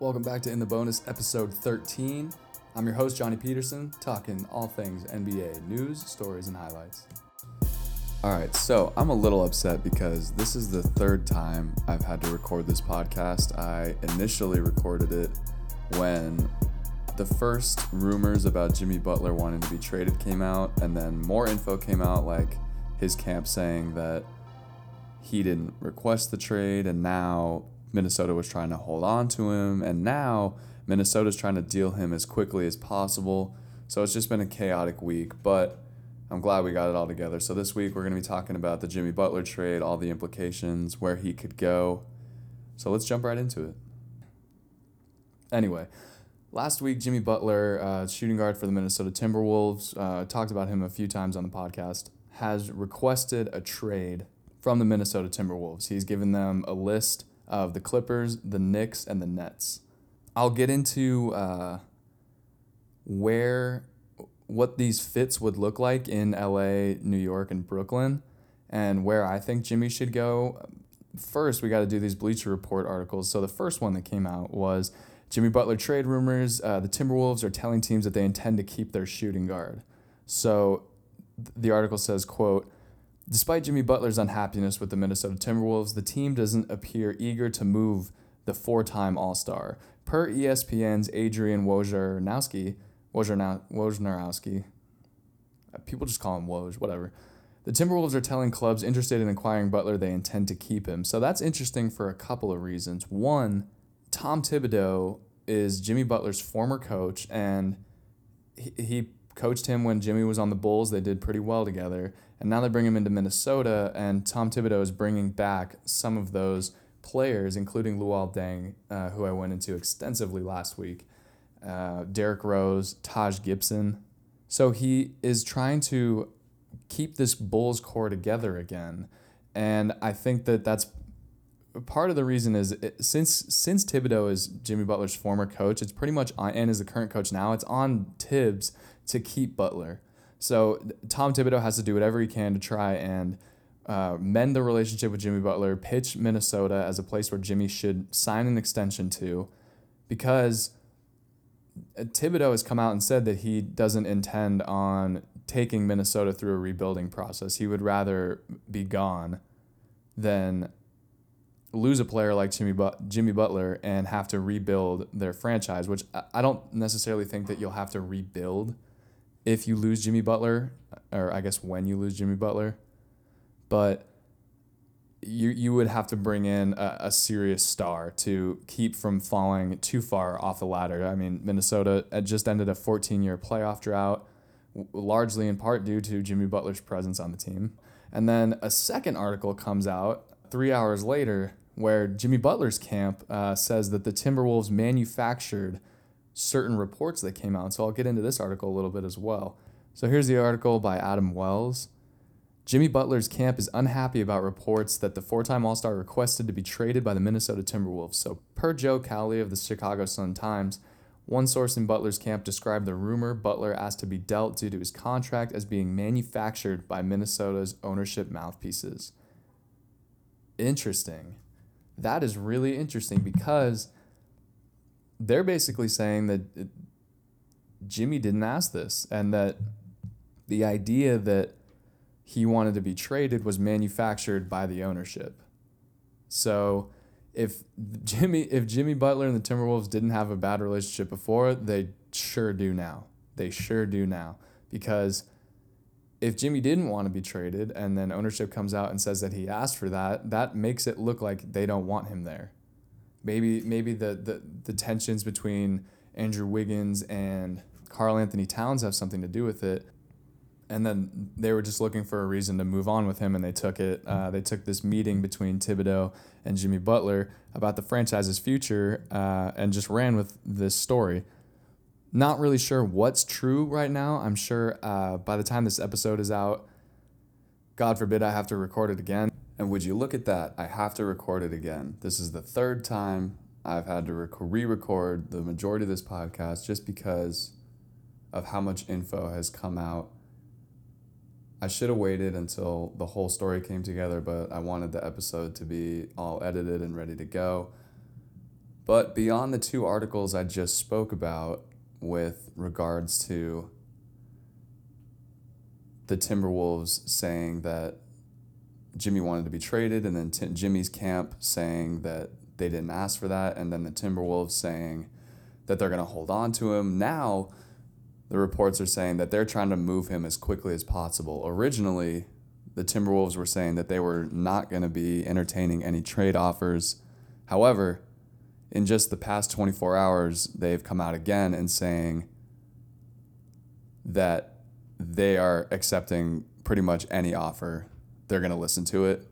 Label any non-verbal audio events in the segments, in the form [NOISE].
Welcome back to In the Bonus, episode 13. I'm your host, Johnny Peterson, talking all things NBA news, stories, and highlights. All right, so I'm a little upset because this is the third time I've had to record this podcast. I initially recorded it when the first rumors about Jimmy Butler wanting to be traded came out, and then more info came out, like his camp saying that he didn't request the trade, and now Minnesota was trying to hold on to him, and now Minnesota's trying to deal him as quickly as possible. So it's just been a chaotic week, but I'm glad we got it all together. So this week we're going to be talking about the Jimmy Butler trade, all the implications, where he could go. So let's jump right into it. Anyway, last week Jimmy Butler, uh, shooting guard for the Minnesota Timberwolves, uh, talked about him a few times on the podcast, has requested a trade from the Minnesota Timberwolves. He's given them a list of the Clippers, the Knicks, and the Nets. I'll get into uh, where what these fits would look like in LA, New York, and Brooklyn, and where I think Jimmy should go. First, we got to do these Bleacher Report articles. So the first one that came out was Jimmy Butler trade rumors. Uh, the Timberwolves are telling teams that they intend to keep their shooting guard. So the article says, "quote." Despite Jimmy Butler's unhappiness with the Minnesota Timberwolves, the team doesn't appear eager to move the four time All Star. Per ESPN's Adrian Wojnarowski, Wojnarowski, uh, people just call him Woj, whatever. The Timberwolves are telling clubs interested in acquiring Butler they intend to keep him. So that's interesting for a couple of reasons. One, Tom Thibodeau is Jimmy Butler's former coach, and he coached him when Jimmy was on the Bulls. They did pretty well together. And now they bring him into Minnesota, and Tom Thibodeau is bringing back some of those players, including Luol Deng, uh, who I went into extensively last week, uh, Derrick Rose, Taj Gibson. So he is trying to keep this Bulls core together again. And I think that that's part of the reason is it, since since Thibodeau is Jimmy Butler's former coach, it's pretty much on and is the current coach now. It's on Thibs to keep Butler. So Tom Thibodeau has to do whatever he can to try and uh, mend the relationship with Jimmy Butler, pitch Minnesota as a place where Jimmy should sign an extension to, because Thibodeau has come out and said that he doesn't intend on taking Minnesota through a rebuilding process. He would rather be gone than lose a player like Jimmy but- Jimmy Butler and have to rebuild their franchise, which I don't necessarily think that you'll have to rebuild if you lose Jimmy Butler, or I guess when you lose Jimmy Butler, but you you would have to bring in a, a serious star to keep from falling too far off the ladder. I mean, Minnesota just ended a 14 year playoff drought, largely in part due to Jimmy Butler's presence on the team. And then a second article comes out three hours later where Jimmy Butler's camp uh, says that the Timberwolves manufactured certain reports that came out. So I'll get into this article a little bit as well. So here's the article by Adam Wells. Jimmy Butler's camp is unhappy about reports that the four time All Star requested to be traded by the Minnesota Timberwolves. So, per Joe Cowley of the Chicago Sun Times, one source in Butler's camp described the rumor Butler asked to be dealt due to his contract as being manufactured by Minnesota's ownership mouthpieces. Interesting. That is really interesting because they're basically saying that uh, Jimmy didn't ask this and that the idea that he wanted to be traded was manufactured by the ownership. So if Jimmy if Jimmy Butler and the Timberwolves didn't have a bad relationship before, they sure do now. They sure do now because if Jimmy didn't want to be traded and then ownership comes out and says that he asked for that, that makes it look like they don't want him there. Maybe maybe the the, the tensions between Andrew Wiggins and Karl-Anthony Towns have something to do with it. And then they were just looking for a reason to move on with him, and they took it. Uh, they took this meeting between Thibodeau and Jimmy Butler about the franchise's future, uh, and just ran with this story. Not really sure what's true right now. I'm sure uh, by the time this episode is out, God forbid I have to record it again. And would you look at that? I have to record it again. This is the third time I've had to re record the majority of this podcast just because of how much info has come out. I should have waited until the whole story came together, but I wanted the episode to be all edited and ready to go. But beyond the two articles I just spoke about with regards to the Timberwolves saying that Jimmy wanted to be traded, and then Jimmy's camp saying that they didn't ask for that, and then the Timberwolves saying that they're going to hold on to him. Now, the reports are saying that they're trying to move him as quickly as possible. Originally, the Timberwolves were saying that they were not going to be entertaining any trade offers. However, in just the past 24 hours, they've come out again and saying that they are accepting pretty much any offer. They're going to listen to it.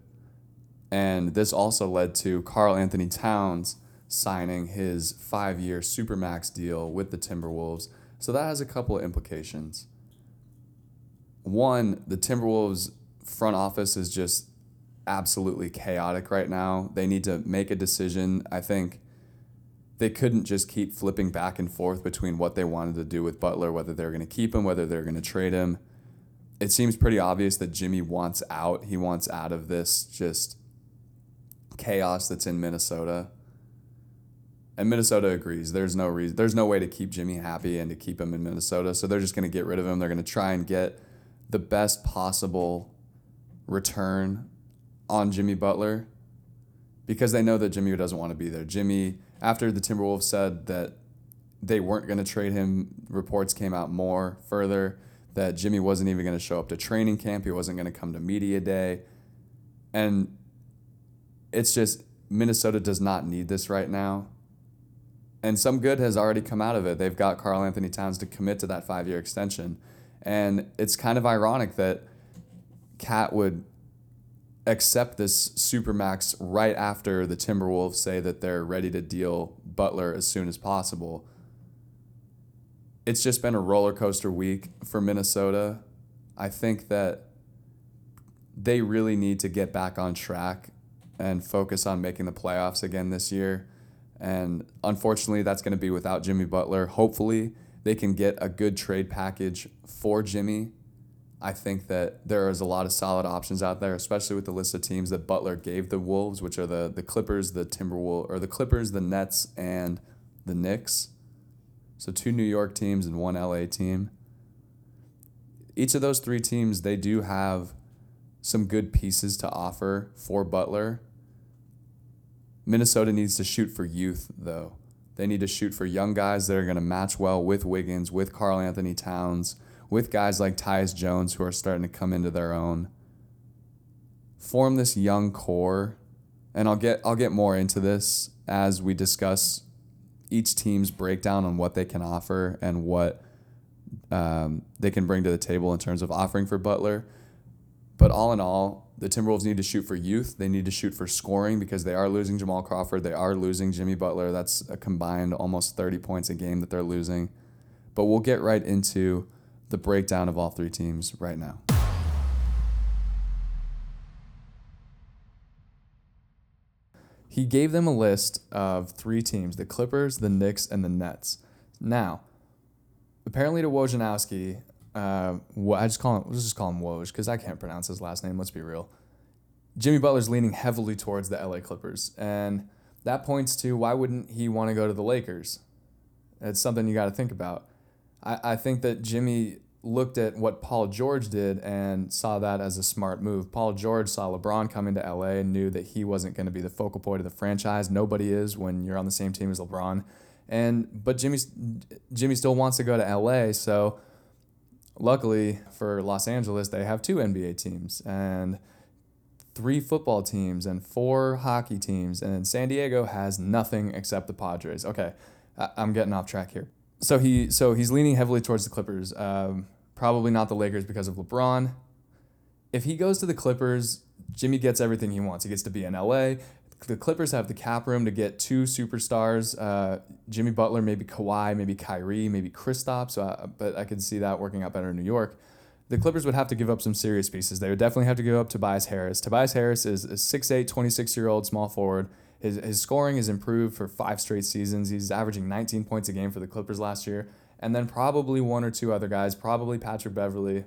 And this also led to Karl-Anthony Towns signing his five year Supermax deal with the Timberwolves. So that has a couple of implications. One, the Timberwolves front office is just absolutely chaotic right now. They need to make a decision. I think they couldn't just keep flipping back and forth between what they wanted to do with Butler, whether they're going to keep him, whether they're going to trade him. It seems pretty obvious that Jimmy wants out. He wants out of this just chaos that's in Minnesota. And Minnesota agrees. There's no reason there's no way to keep Jimmy happy and to keep him in Minnesota. So they're just going to get rid of him. They're going to try and get the best possible return on Jimmy Butler because they know that Jimmy doesn't want to be there. Jimmy after the Timberwolves said that they weren't going to trade him, reports came out more further that Jimmy wasn't even going to show up to training camp. He wasn't going to come to media day. And it's just Minnesota does not need this right now. And some good has already come out of it. They've got Karl-Anthony Towns to commit to that five year extension. And it's kind of ironic that KAT would accept this supermax right after the Timberwolves say that they're ready to deal Butler as soon as possible. It's just been a roller coaster week for Minnesota. I think that they really need to get back on track and focus on making the playoffs again this year. And unfortunately, that's going to be without Jimmy Butler. Hopefully, they can get a good trade package for Jimmy I think that there is a lot of solid options out there, especially with the list of teams that Butler gave the Wolves, which are the the Clippers, the Timberwolves, or the Clippers, the Nets, and the Knicks. So two New York teams and one LA team. Each of those three teams, they do have some good pieces to offer for Butler. Minnesota needs to shoot for youth, though. They need to shoot for young guys that are going to match well with Wiggins, with Karl-Anthony Towns with guys like Tyus Jones who are starting to come into their own. Form this young core, and I'll get I'll get more into this as we discuss each team's breakdown on what they can offer and what um, they can bring to the table in terms of offering for Butler. But all in all, the Timberwolves need to shoot for youth. They need to shoot for scoring because they are losing Jamal Crawford. They are losing Jimmy Butler. That's a combined almost 30 points a game that they're losing. But we'll get right into the breakdown of all three teams right now. He gave them a list of three teams the Clippers, the Knicks, and the Nets. Now, apparently to Wojnarowski, uh, I just call him, let's just call him Woj because I can't pronounce his last name, let's be real. Jimmy Butler's leaning heavily towards the LA Clippers. And that points to why wouldn't he want to go to the Lakers? It's something you got to think about. I, I think that Jimmy looked at what Paul George did and saw that as a smart move. Paul George saw LeBron come into LA and knew that he wasn't going to be the focal point of the franchise. Nobody is when you're on the same team as LeBron. And but Jimmy Jimmy still wants to go to LA, so luckily for Los Angeles, they have two NBA teams and three football teams and four hockey teams, and San Diego has nothing except the Padres. Okay, I'm getting off track here so he so he's leaning heavily towards the Clippers. Um, probably not the Lakers because of LeBron. If he goes to the Clippers, Jimmy gets everything he wants. He gets to be in LA. The Clippers have the cap room to get two superstars. Uh, Jimmy Butler, maybe Kawhi, maybe Kyrie, maybe Kristaps. So, uh, but I could see that working out better in New York. The Clippers would have to give up some serious pieces. They would definitely have to give up Tobias Harris. Tobias Harris is a 6'8", 26 year old small forward his, his scoring has improved for five straight seasons. He's averaging 19 points a game for the Clippers last year. And then probably one or two other guys, probably Patrick Beverley,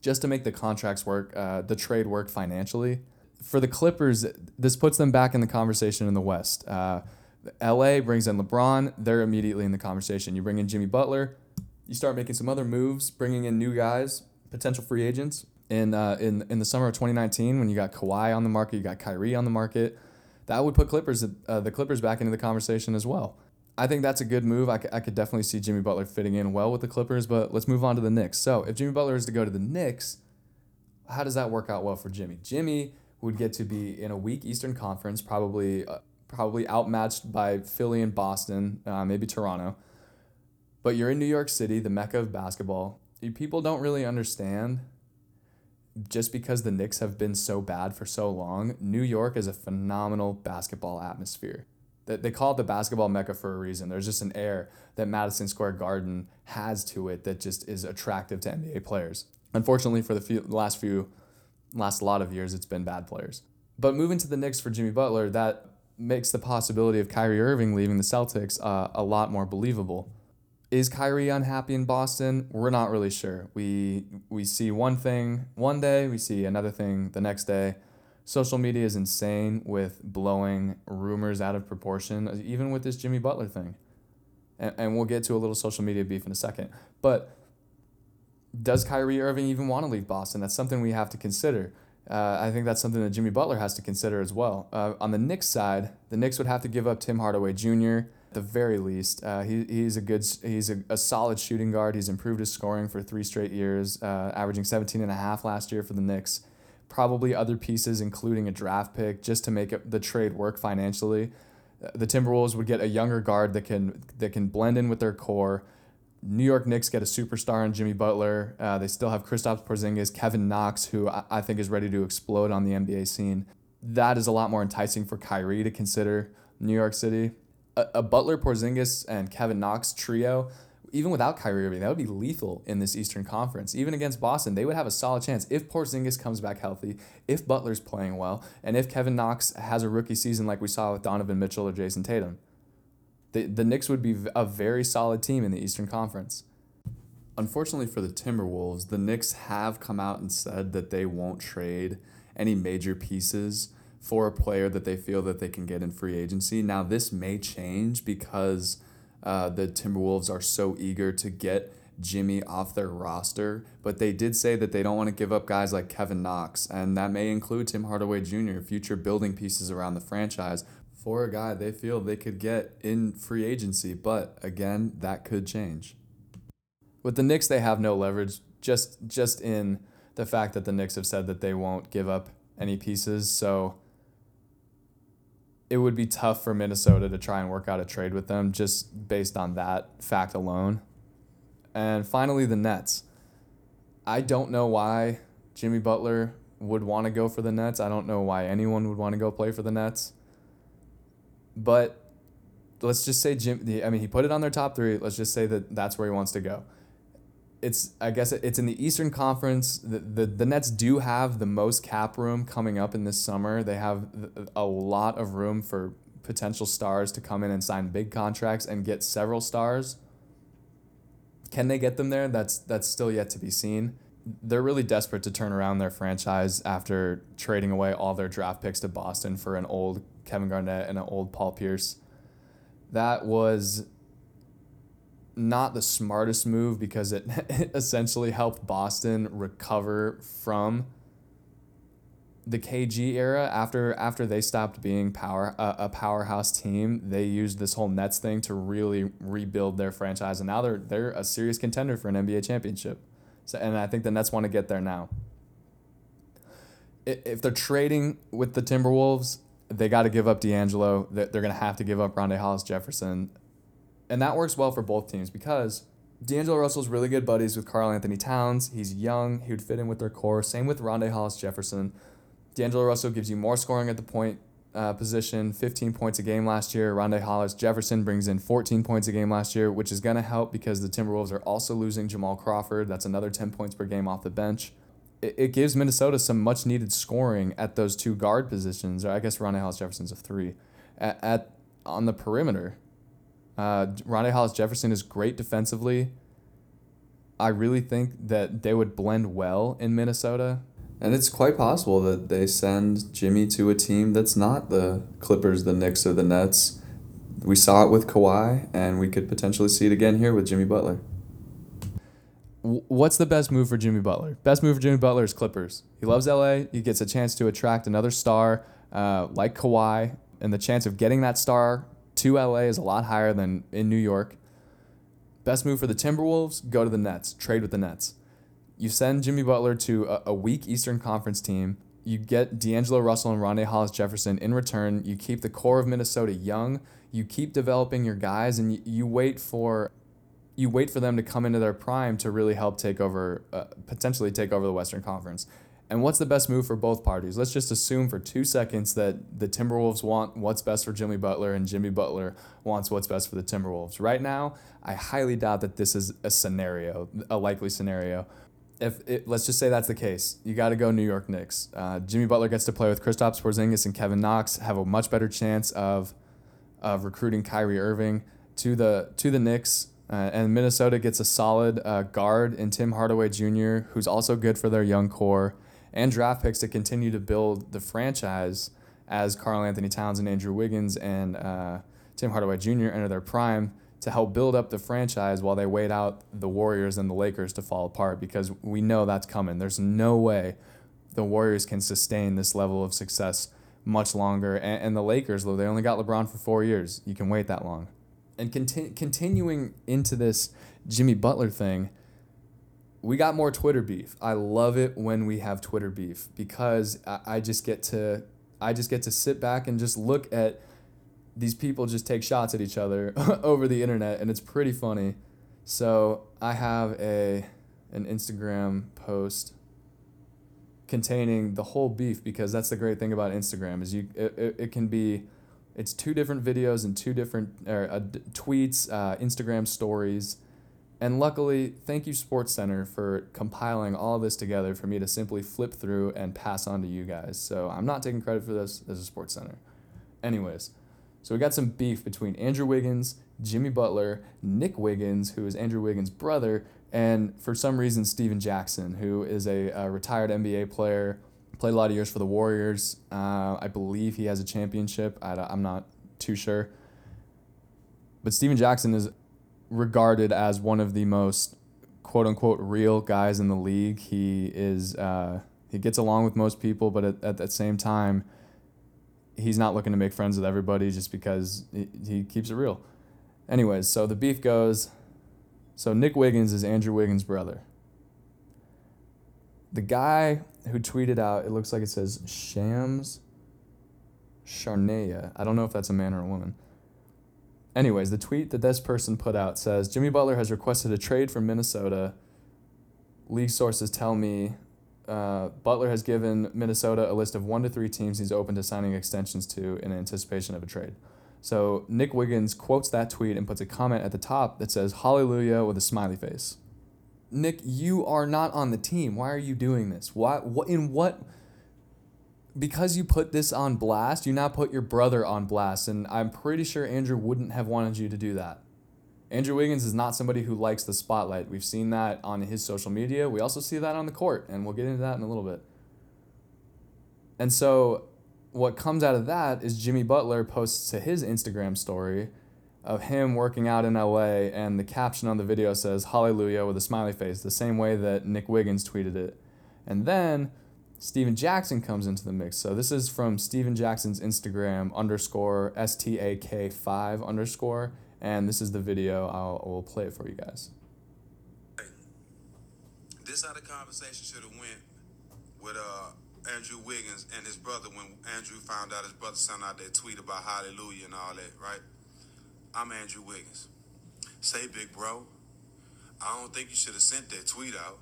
just to make the contracts work, uh, the trade work financially. For the Clippers, this puts them back in the conversation in the West. Uh, LA brings in LeBron, they're immediately in the conversation. You bring in Jimmy Butler, you start making some other moves, bringing in new guys, potential free agents. In, uh, in in the summer of 2019, when you got Kawhi on the market, you got Kyrie on the market, that would put Clippers uh, the Clippers back into the conversation as well. I think that's a good move. I, c- I could definitely see Jimmy Butler fitting in well with the Clippers, but let's move on to the Knicks. So if Jimmy Butler is to go to the Knicks, how does that work out well for Jimmy? Jimmy would get to be in a weak Eastern Conference, probably uh, probably outmatched by Philly and Boston, uh, maybe Toronto. But you're in New York City, the mecca of basketball. People don't really understand just because the Knicks have been so bad for so long, New York is a phenomenal basketball atmosphere. They call it the basketball mecca for a reason. There's just an air that Madison Square Garden has to it that just is attractive to NBA players. Unfortunately, for the few, last few, last lot of years, it's been bad players. But moving to the Knicks for Jimmy Butler, that makes the possibility of Kyrie Irving leaving the Celtics uh, a lot more believable. Is Kyrie unhappy in Boston? We're not really sure. We we see one thing one day, we see another thing the next day. Social media is insane with blowing rumors out of proportion, even with this Jimmy Butler thing. And, and we'll get to a little social media beef in a second. But does Kyrie Irving even want to leave Boston? That's something we have to consider. Uh, I think that's something that Jimmy Butler has to consider as well. Uh, on the Knicks side, the Knicks would have to give up Tim Hardaway Jr the very least. Uh, he, he's a good, he's a, a solid shooting guard. He's improved his scoring for three straight years, uh, averaging 17 and a half last year for the Knicks. Probably other pieces, including a draft pick, just to make it, the trade work financially. Uh, the Timberwolves would get a younger guard that can that can blend in with their core. New York Knicks get a superstar in Jimmy Butler. Uh, they still have Kristaps Porzingis, Kevin Knox, who I, I think is ready to explode on the NBA scene. That is a lot more enticing for Kyrie to consider New York City a, a Butler, Porzingis, and Kevin Knox trio, even without Kyrie Irving, that would be lethal in this Eastern Conference. Even against Boston, they would have a solid chance if Porzingis comes back healthy, if Butler's playing well, and if Kevin Knox has a rookie season like we saw with Donovan Mitchell or Jayson Tatum. The, the Knicks would be a very solid team in the Eastern Conference. Unfortunately for the Timberwolves, the Knicks have come out and said that they won't trade any major pieces for a player that they feel that they can get in free agency. Now this may change because uh, the Timberwolves are so eager to get Jimmy off their roster, but they did say that they don't want to give up guys like Kevin Knox, and that may include Tim Hardaway Jr., future building pieces around the franchise for a guy they feel they could get in free agency. But again, that could change. With the Knicks, they have no leverage, just just in the fact that the Knicks have said that they won't give up any pieces. So it would be tough for Minnesota to try and work out a trade with them just based on that fact alone. And finally, the Nets. I don't know why Jimmy Butler would want to go for the Nets. I don't know why anyone would want to go play for the Nets. But let's just say Jim. I mean, he put it on their top three. Let's just say that that's where he wants to go it's I guess it's in the Eastern Conference. The, the the Nets do have the most cap room coming up in this summer. They have a lot of room for potential stars to come in and sign big contracts and get several stars. Can they get them there? That's that's still yet to be seen. They're really desperate to turn around their franchise after trading away all their draft picks to Boston for an old Kevin Garnett and an old Paul Pierce. That was not the smartest move because it, [LAUGHS] essentially helped Boston recover from the KG era. After after they stopped being power uh, a powerhouse team they used this whole Nets thing to really rebuild their franchise and now they're they're a serious contender for an NBA championship. So and I think the Nets want to get there now. If they're trading with the Timberwolves they got to give up D'Angelo. They're going to have to give up Rondae Hollis Jefferson and that works well for both teams because D'Angelo Russell's really good buddies with Karl-Anthony Towns. He's young. He would fit in with their core. Same with Rondae Hollis Jefferson. D'Angelo Russell gives you more scoring at the point uh, position, 15 points a game last year. Rondae Hollis Jefferson brings in 14 points a game last year, which is going to help because the Timberwolves are also losing Jamal Crawford. That's another 10 points per game off the bench. It, it gives Minnesota some much needed scoring at those two guard positions, or I guess Rondae Hollis Jefferson's a three, at, at on the perimeter. Uh, Rondae Hollis Jefferson is great defensively. I really think that they would blend well in Minnesota. And it's quite possible that they send Jimmy to a team that's not the Clippers, the Knicks, or the Nets. we saw it with Kawhi, and we could potentially see it again here with Jimmy Butler. What's the best move for Jimmy Butler? Best move for Jimmy Butler is Clippers. He loves LA. He gets a chance to attract another star uh, like Kawhi, and the chance of getting that star to LA is a lot higher than in New York. Best move for the Timberwolves: go to the Nets, trade with the Nets. You send Jimmy Butler to a, a weak Eastern Conference team. You get D'Angelo Russell and Rondae Hollis Jefferson in return. You keep the core of Minnesota young. You keep developing your guys, and you, you wait for you wait for them to come into their prime to really help take over, uh, potentially take over the Western Conference. And what's the best move for both parties? Let's just assume for two seconds that the Timberwolves want what's best for Jimmy Butler and Jimmy Butler wants what's best for the Timberwolves. Right now, I highly doubt that this is a scenario, a likely scenario. If it, let's just say that's the case, you got to go New York Knicks. Uh, Jimmy Butler gets to play with Kristaps Porzingis and Kevin Knox, have a much better chance of of recruiting Kyrie Irving to the to the Knicks uh, and Minnesota gets a solid uh, guard in Tim Hardaway Jr., who's also good for their young core, and draft picks to continue to build the franchise as Karl-Anthony Towns and Andrew Wiggins and uh, Tim Hardaway Jr. enter their prime to help build up the franchise while they wait out the Warriors and the Lakers to fall apart because we know that's coming. There's no way the Warriors can sustain this level of success much longer. And, and the Lakers, though, they only got LeBron for four years. You can wait that long and conti- continuing into this Jimmy Butler thing, we got more Twitter beef. I love it when we have Twitter beef because I, I just get to I just get to sit back and just look at these people just take shots at each other [LAUGHS] over the internet and it's pretty funny. So I have a an Instagram post containing the whole beef because that's the great thing about Instagram is you it, it, it can be it's two different videos and two different er, uh, tweets, uh, Instagram stories. And luckily, thank you Sports Center for compiling all this together for me to simply flip through and pass on to you guys. So I'm not taking credit for this. This is Sports Center. Anyways, so we got some beef between Andrew Wiggins, Jimmy Butler, Nick Wiggins, who is Andrew Wiggins' brother, and for some reason Stephen Jackson, who is a, a retired NBA player Played a lot of years for the Warriors. Uh, I believe he has a championship. I, I'm not too sure. But Stephen Jackson is regarded as one of the most quote unquote real guys in the league. He is uh, he gets along with most people, but at, at the same time, he's not looking to make friends with everybody just because he, he keeps it real. Anyways, so the beef goes. So Nick Wiggins is Andrew Wiggins' brother. The guy who tweeted out, it looks like it says Shams Charania. I don't know if that's a man or a woman. Anyways, the tweet that this person put out says Jimmy Butler has requested a trade from Minnesota. League sources tell me uh, Butler has given Minnesota a list of one to three teams he's open to signing extensions to in anticipation of a trade. So Nick Wiggins quotes that tweet and puts a comment at the top that says Hallelujah with a smiley face. Nick, you are not on the team. Why are you doing this? Why what in what because you put this on blast, you now put your brother on blast, and I'm pretty sure Andrew wouldn't have wanted you to do that. Andrew Wiggins is not somebody who likes the spotlight. We've seen that on his social media. We also see that on the court, and we'll get into that in a little bit. And so, what comes out of that is Jimmy Butler posts to his Instagram story of him working out in LA, and the caption on the video says Hallelujah with a smiley face, the same way that Nick Wiggins tweeted it. And then Stephen Jackson comes into the mix. So this is from Stephen Jackson's Instagram underscore S T A K five underscore, and this is the video. I'll, I'll play it for you guys. This how the conversation should have went with uh, Andrew Wiggins and his brother when Andrew found out his brother sent out that tweet about Hallelujah and all that, right? I'm Andrew Wiggins. Say, big bro, I don't think you should have sent that tweet out.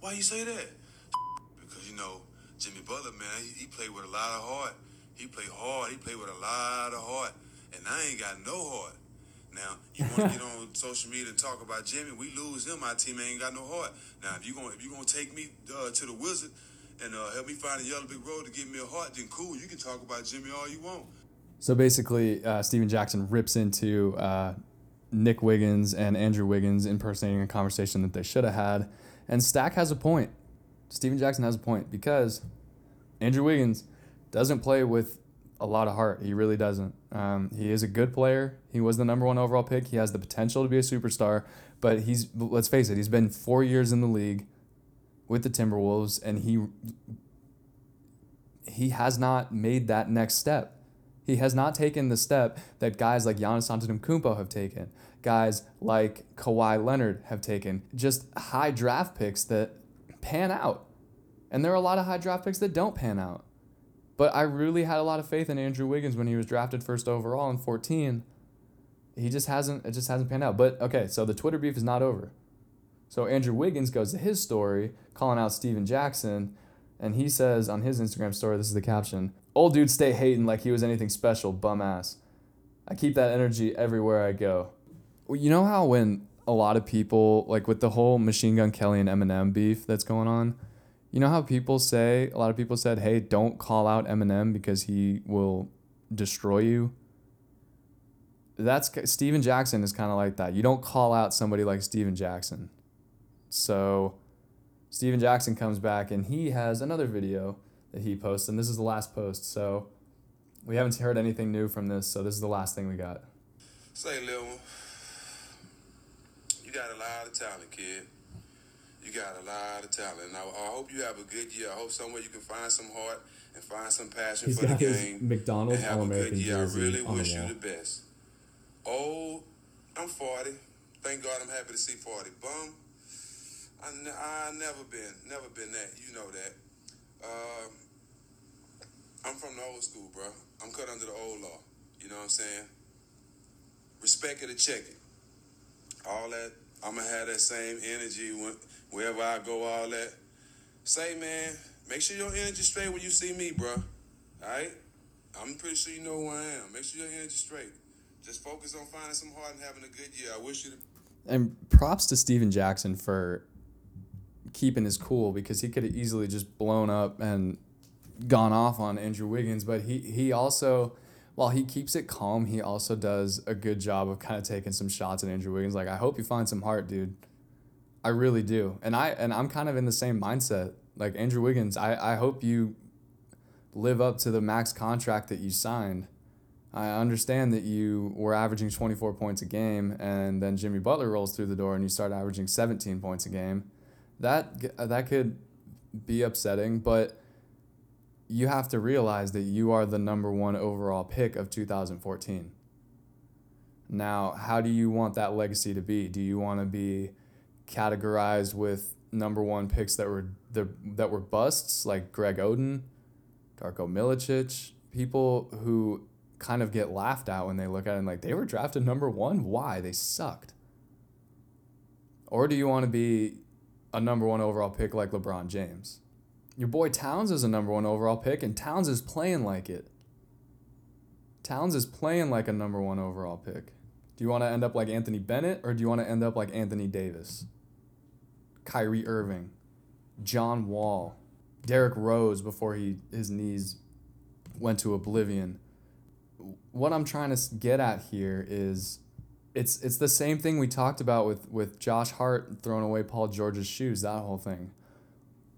Why you say that? You know, Jimmy Butler, man, he, he played with a lot of heart. He played hard. He played with a lot of heart. And I ain't got no heart. Now, you want to [LAUGHS] get on social media and talk about Jimmy, we lose him. My team ain't got no heart. Now, if you gonna if you gonna take me uh, to the Wizard and uh, help me find a yellow brick road to give me a heart, then cool. You can talk about Jimmy all you want. So basically, uh, Stephen Jackson rips into uh, Nick Wiggins and Andrew Wiggins impersonating a conversation that they should have had. And Stack has a point. Stephen Jackson has a point because Andrew Wiggins doesn't play with a lot of heart. He really doesn't. Um, he is a good player. He was the number one overall pick. He has the potential to be a superstar, but he's let's face it, he's been four years in the league with the Timberwolves, and he he has not made that next step. He has not taken the step that guys like Giannis Antetokounmpo have taken, guys like Kawhi Leonard have taken, just high draft picks that pan out. And there are a lot of high draft picks that don't pan out. But I really had a lot of faith in Andrew Wiggins when he was drafted first overall in 14. He just hasn't it just hasn't panned out. But okay, so the Twitter beef is not over. So Andrew Wiggins goes to his story calling out Stephen Jackson and he says on his Instagram story, this is the caption, old dude stay hating like he was anything special, bum ass. I keep that energy everywhere I go. Well, you know how when a lot of people like with the whole Machine Gun Kelly and Eminem beef that's going on, you know how people say, a lot of people said, hey, don't call out Eminem because he will destroy you? That's Stephen Jackson is kind of like that. You don't call out somebody like Stephen Jackson. So Stephen Jackson comes back and he has another video that he posts, and this is the last post. So we haven't heard anything new from this, so this is the last thing we got. Say, you got a lot of talent, kid. You got a lot of talent. And I, I hope you have a good year. I hope somewhere you can find some heart and find some passion He's for the got his game. McDonald's and have All American year. I jersey really the wish you the best. Old, I'm 40. Thank God I'm happy to see 40. Bum, I, ne- I never been, never been that. You know that. Um, I'm from the old school, bro. I'm cut under the old law. You know what I'm saying? Respect it or check it. All that, I'm gonna have that same energy when, wherever I go. All that. Say, man, make sure your energy straight when you see me, bro. All right? I'm pretty sure you know who I am. Make sure your energy straight. Just focus on finding some heart and having a good year. I wish you And props to Stephen Jackson for keeping his cool because he could have easily just blown up and gone off on Andrew Wiggins, but he he also while he keeps it calm, he also does a good job of kind of taking some shots at Andrew Wiggins. Like, I hope you find some heart, dude. I really do. And I and I'm kind of in the same mindset. Like Andrew Wiggins, I, I hope you live up to the max contract that you signed. I understand that you were averaging 24 points a game and then Jimmy Butler rolls through the door and you start averaging 17 points a game. That that could be upsetting, but you have to realize that you are the number 1 overall pick of 2014. Now, how do you want that legacy to be? Do you want to be categorized with number 1 picks that were the that were busts like Greg Oden, Darko Milicic, people who kind of get laughed at when they look at it and like they were drafted number one. Why? They sucked. Or do you want to be a number one overall pick like LeBron James? Your boy Towns is a number one overall pick, and Towns is playing like it. Towns is playing like a number one overall pick. Do you want to end up like Anthony Bennett or do you want to end up like Anthony Davis? Kyrie Irving, John Wall, Derrick Rose before he his knees went to oblivion what I'm trying to get at here is it's it's the same thing we talked about with with Josh Hart throwing away Paul George's shoes, that whole thing.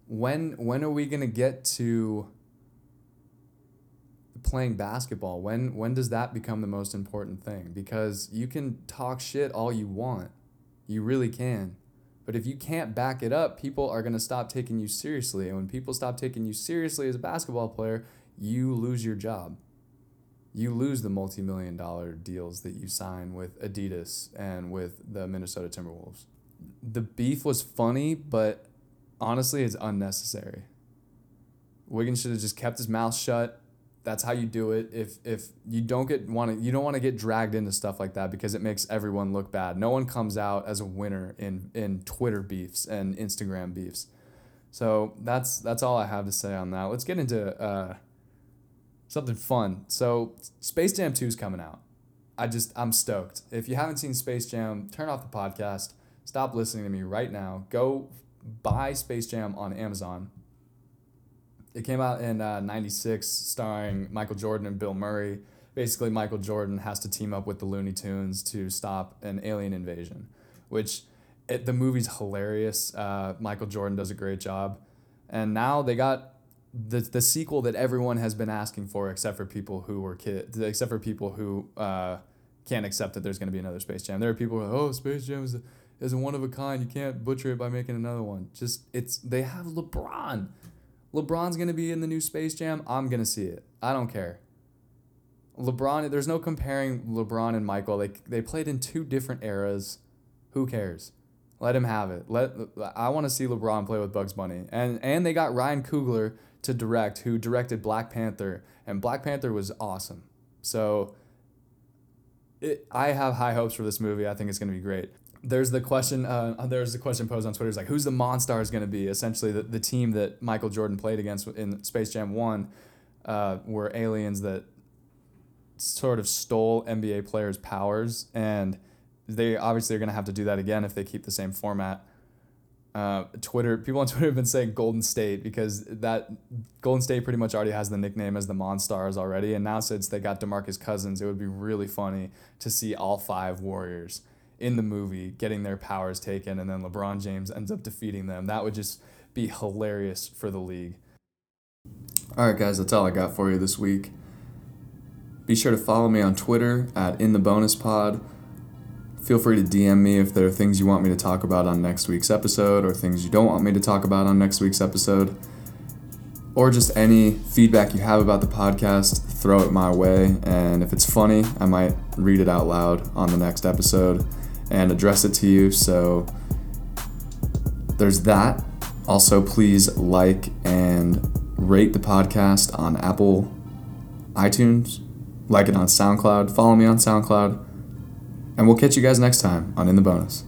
When when are we to get to playing basketball? When when does that become the most important thing? Because you can talk shit all you want. You really can. But if you can't back it up, people are going to stop taking you seriously. And when people stop taking you seriously as a basketball player, you lose your job you lose the multi-million dollar deals that you sign with Adidas and with the Minnesota Timberwolves. The beef was funny, but honestly, it's unnecessary. Wiggins should have just kept his mouth shut. That's how you do it. If if you don't get want to you don't want to get dragged into stuff like that because it makes everyone look bad. No one comes out as a winner in in Twitter beefs and Instagram beefs. So that's that's all I have to say on that. Let's get into uh, something fun. So Space Jam 2 is coming out. I just I'm stoked. If you haven't seen Space Jam, turn off the podcast. Stop listening to me right now. Go buy Space Jam on Amazon. It came out in uh, 96 starring Michael Jordan and Bill Murray. Basically Michael Jordan has to team up with the Looney Tunes to stop an alien invasion, which it, the movie's hilarious. Uh, Michael Jordan does a great job. And now they got the the sequel that everyone has been asking for, except for people who were kids, except for people who uh, can't accept that there's going to be another Space Jam. There are people who are, oh, Space Jam is a, is one of a kind. You can't butcher it by making another one. Just it's they have LeBron. LeBron's to be in the new Space Jam. I'm to see it. I don't care. LeBron, there's no comparing LeBron and Michael. They they played in two different eras. Who cares? Let him have it. Let I want to see LeBron play with Bugs Bunny. And and they got Ryan Coogler to direct, who directed Black Panther, and Black Panther was awesome. So it, I have high hopes for this movie. I think it's going to be great. There's the question. Uh, there's the question posed on Twitter. Is like, who's the Monstars going to be? Essentially, the, the team that Michael Jordan played against in Space Jam One uh, were aliens that sort of stole NBA players' powers, and they obviously are going to have to do that again if they keep the same format. Uh, Twitter people on Twitter have been saying Golden State because that Golden State pretty much already has the nickname as the Monstars already, and now since they got Demarcus Cousins, it would be really funny to see all five Warriors in the movie getting their powers taken, and then LeBron James ends up defeating them. That would just be hilarious for the league. All right, guys, that's all I got for you this week. Be sure to follow me on Twitter at in the bonus pod Feel free to DM me if there are things you want me to talk about on next week's episode or things you don't want me to talk about on next week's episode. Or just any feedback you have about the podcast, throw it my way. And if it's funny, I might read it out loud on the next episode and address it to you. So there's that. Also, please like and rate the podcast on Apple iTunes, like it on SoundCloud, follow me on SoundCloud. And we'll catch you guys next time on In the Bonus.